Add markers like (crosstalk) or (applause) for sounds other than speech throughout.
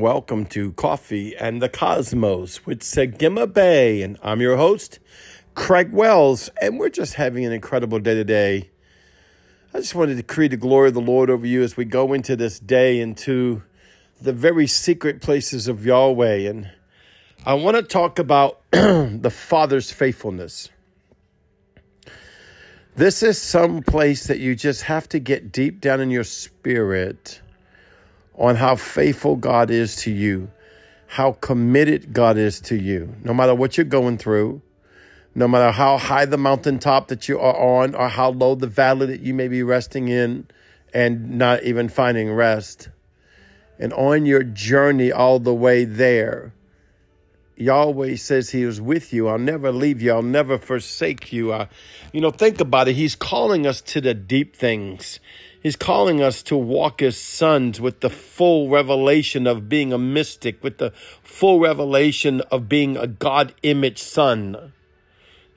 welcome to Coffee and the Cosmos with Sagima Bay. And I'm your host, Craig Wells, and we're just having an incredible day today. I just wanted to create the glory of the Lord over you as we go into this day into the very secret places of Yahweh. And I want to talk about (clears throat) the Father's faithfulness. This is some place that you just have to get deep down in your spirit on how faithful God is to you, how committed God is to you, no matter what you're going through, no matter how high the mountaintop that you are on or how low the valley that you may be resting in and not even finding rest. And on your journey all the way there, Yahweh says He is with you. I'll never leave you. I'll never forsake you. You know, think about it. He's calling us to the deep things. He's calling us to walk as sons with the full revelation of being a mystic, with the full revelation of being a God image son.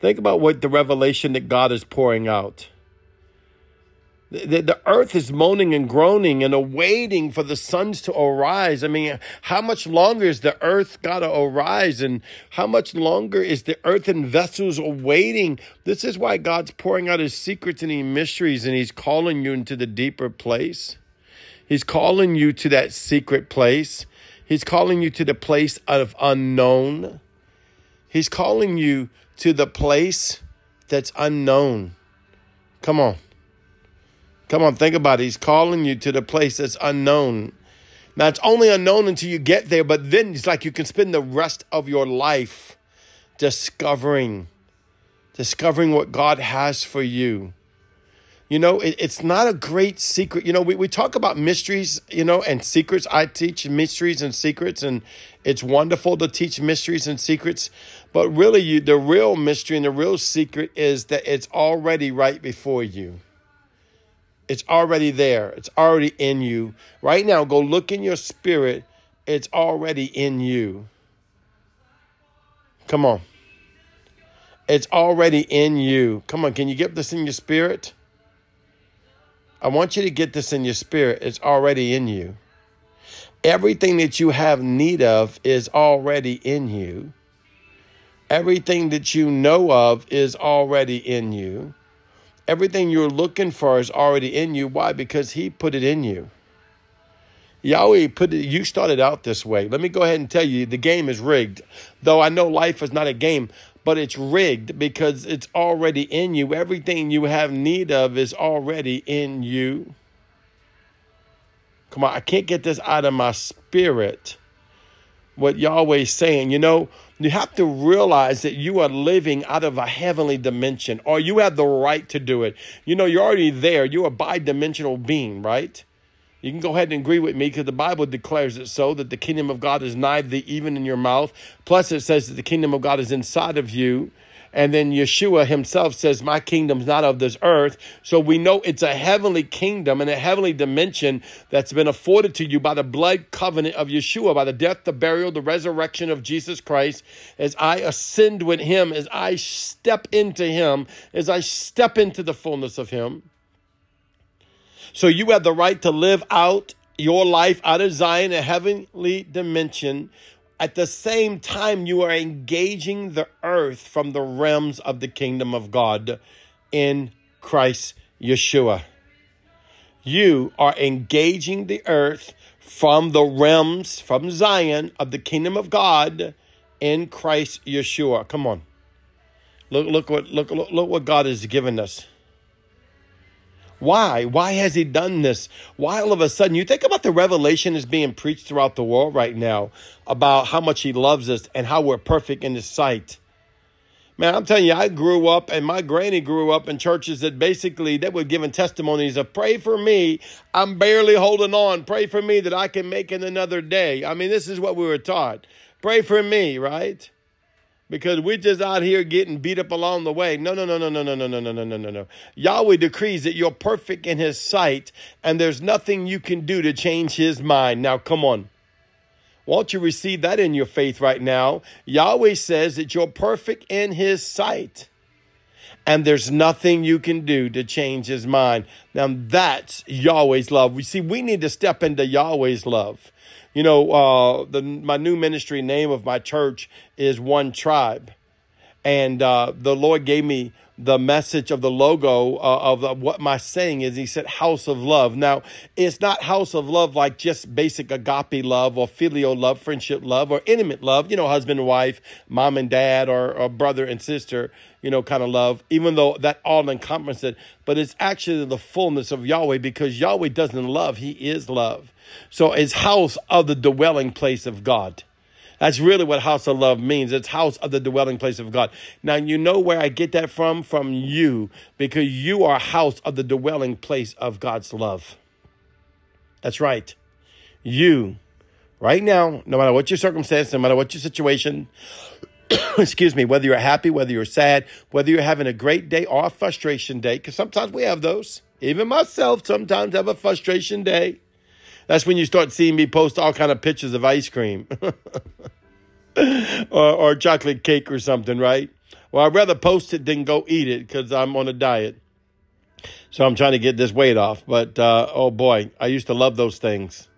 Think about what the revelation that God is pouring out. The, the earth is moaning and groaning and awaiting for the sons to arise. I mean, how much longer is the earth got to arise? And how much longer is the earthen vessels awaiting? This is why God's pouring out his secrets and his mysteries, and he's calling you into the deeper place. He's calling you to that secret place. He's calling you to the place of unknown. He's calling you to the place that's unknown. Come on. Come on, think about it. He's calling you to the place that's unknown. Now, it's only unknown until you get there, but then it's like you can spend the rest of your life discovering, discovering what God has for you. You know, it, it's not a great secret. You know, we, we talk about mysteries, you know, and secrets. I teach mysteries and secrets, and it's wonderful to teach mysteries and secrets. But really, you, the real mystery and the real secret is that it's already right before you. It's already there. It's already in you. Right now, go look in your spirit. It's already in you. Come on. It's already in you. Come on, can you get this in your spirit? I want you to get this in your spirit. It's already in you. Everything that you have need of is already in you. Everything that you know of is already in you. Everything you're looking for is already in you. Why? Because He put it in you. Yahweh put it, you started out this way. Let me go ahead and tell you the game is rigged. Though I know life is not a game, but it's rigged because it's already in you. Everything you have need of is already in you. Come on, I can't get this out of my spirit. What Yahweh's saying, you know, you have to realize that you are living out of a heavenly dimension, or you have the right to do it. You know, you're already there. You're a bi dimensional being, right? You can go ahead and agree with me because the Bible declares it so that the kingdom of God is nigh thee, even in your mouth. Plus, it says that the kingdom of God is inside of you. And then Yeshua himself says, My kingdom's not of this earth. So we know it's a heavenly kingdom and a heavenly dimension that's been afforded to you by the blood covenant of Yeshua, by the death, the burial, the resurrection of Jesus Christ. As I ascend with him, as I step into him, as I step into the fullness of him. So you have the right to live out your life out of Zion, a heavenly dimension, at the same time, you are engaging the earth from the realms of the kingdom of God in Christ Yeshua. You are engaging the earth from the realms, from Zion of the kingdom of God in Christ Yeshua. Come on. Look, look what look, look, look what God has given us. Why? Why has he done this? Why all of a sudden? You think about the revelation is being preached throughout the world right now about how much he loves us and how we're perfect in his sight. Man, I'm telling you, I grew up and my granny grew up in churches that basically they were giving testimonies of pray for me. I'm barely holding on. Pray for me that I can make it another day. I mean, this is what we were taught. Pray for me, right? Because we're just out here getting beat up along the way. No, no, no, no, no, no, no, no, no, no, no, no, no. Yahweh decrees that you're perfect in his sight, and there's nothing you can do to change his mind. Now, come on. Won't you receive that in your faith right now? Yahweh says that you're perfect in his sight. And there's nothing you can do to change his mind. Now that's Yahweh's love. We see we need to step into Yahweh's love. You know, uh, the my new ministry name of my church is One Tribe, and uh, the Lord gave me the message of the logo uh, of the, what my saying is. He said, House of Love. Now, it's not House of Love like just basic agape love or filial love, friendship love, or intimate love, you know, husband and wife, mom and dad, or, or brother and sister, you know, kind of love, even though that all encompasses it. But it's actually the fullness of Yahweh because Yahweh doesn't love, He is love. So it's house of the dwelling place of God. That's really what house of love means. It's house of the dwelling place of God. Now, you know where I get that from? From you, because you are house of the dwelling place of God's love. That's right. You, right now, no matter what your circumstance, no matter what your situation, (coughs) excuse me, whether you're happy, whether you're sad, whether you're having a great day or a frustration day, because sometimes we have those. Even myself sometimes have a frustration day. That's when you start seeing me post all kind of pictures of ice cream (laughs) or, or chocolate cake or something, right? Well, I'd rather post it than go eat it because I'm on a diet. So I'm trying to get this weight off. But uh, oh boy, I used to love those things.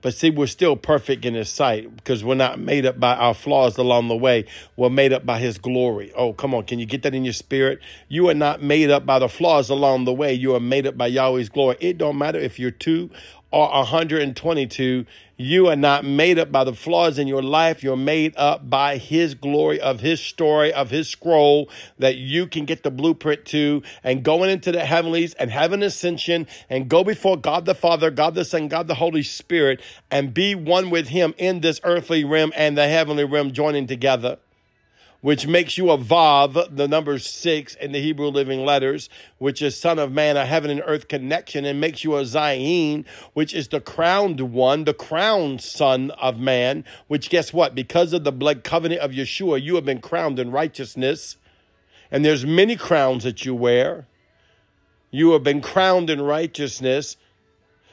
But see, we're still perfect in His sight because we're not made up by our flaws along the way. We're made up by His glory. Oh, come on. Can you get that in your spirit? You are not made up by the flaws along the way. You are made up by Yahweh's glory. It don't matter if you're two or 122. You are not made up by the flaws in your life. You're made up by His glory, of His story, of His scroll that you can get the blueprint to and going into the heavenlies and have an ascension and go before God the Father, God the Son, God the Holy Spirit and be one with Him in this earthly realm and the heavenly realm joining together which makes you a Vav, the number six in the Hebrew living letters, which is Son of Man, a heaven and earth connection, and makes you a Zayin, which is the crowned one, the crowned Son of Man, which guess what? Because of the blood covenant of Yeshua, you have been crowned in righteousness. And there's many crowns that you wear. You have been crowned in righteousness.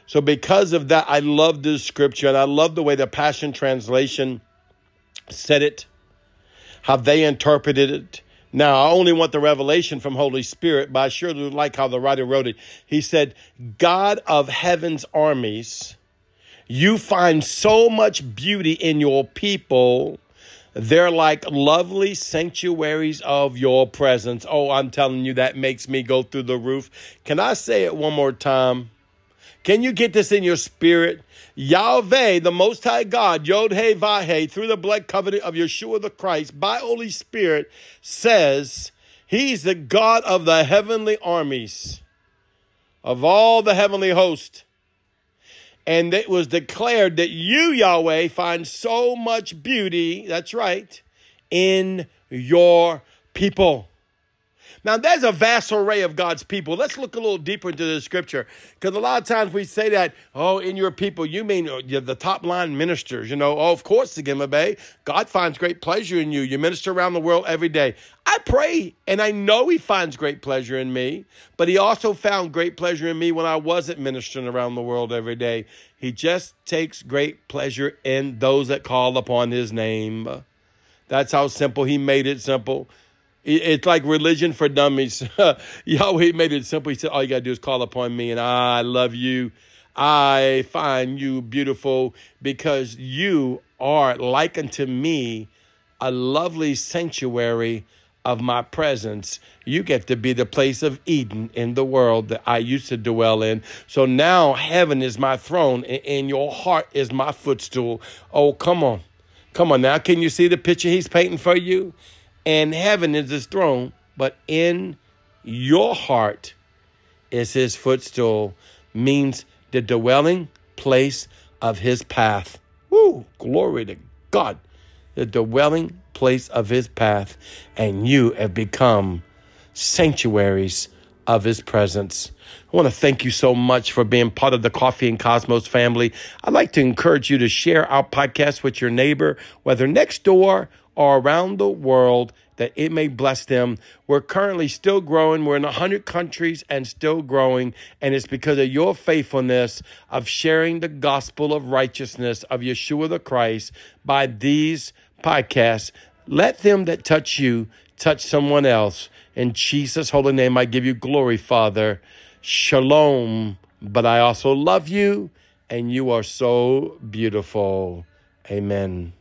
So because of that, I love this scripture and I love the way the Passion Translation said it how they interpreted it. Now, I only want the revelation from Holy Spirit, but I sure do like how the writer wrote it. He said, God of heaven's armies, you find so much beauty in your people. They're like lovely sanctuaries of your presence. Oh, I'm telling you, that makes me go through the roof. Can I say it one more time? Can you get this in your spirit? Yahweh, the Most High God, Yod He Vav He, through the blood covenant of Yeshua the Christ, by Holy Spirit, says He's the God of the heavenly armies, of all the heavenly host. And it was declared that you, Yahweh, find so much beauty, that's right, in your people. Now, there's a vast array of God's people. Let's look a little deeper into the scripture because a lot of times we say that, oh, in your people, you mean uh, the top line ministers. You know, oh, of course, the Bay, God finds great pleasure in you. You minister around the world every day. I pray and I know He finds great pleasure in me, but He also found great pleasure in me when I wasn't ministering around the world every day. He just takes great pleasure in those that call upon His name. That's how simple He made it simple. It's like religion for dummies. (laughs) Yahweh made it simple. He said, All you got to do is call upon me, and I love you. I find you beautiful because you are like unto me a lovely sanctuary of my presence. You get to be the place of Eden in the world that I used to dwell in. So now heaven is my throne and your heart is my footstool. Oh, come on. Come on now. Can you see the picture he's painting for you? And heaven is his throne, but in your heart is his footstool, means the dwelling place of his path. Woo! Glory to God. The dwelling place of his path, and you have become sanctuaries of his presence. I want to thank you so much for being part of the Coffee and Cosmos family. I'd like to encourage you to share our podcast with your neighbor, whether next door or around the world that it may bless them. We're currently still growing. We're in 100 countries and still growing. And it's because of your faithfulness of sharing the gospel of righteousness of Yeshua the Christ by these podcasts Let them that touch you touch someone else. In Jesus' holy name, I give you glory, Father. Shalom. But I also love you, and you are so beautiful. Amen.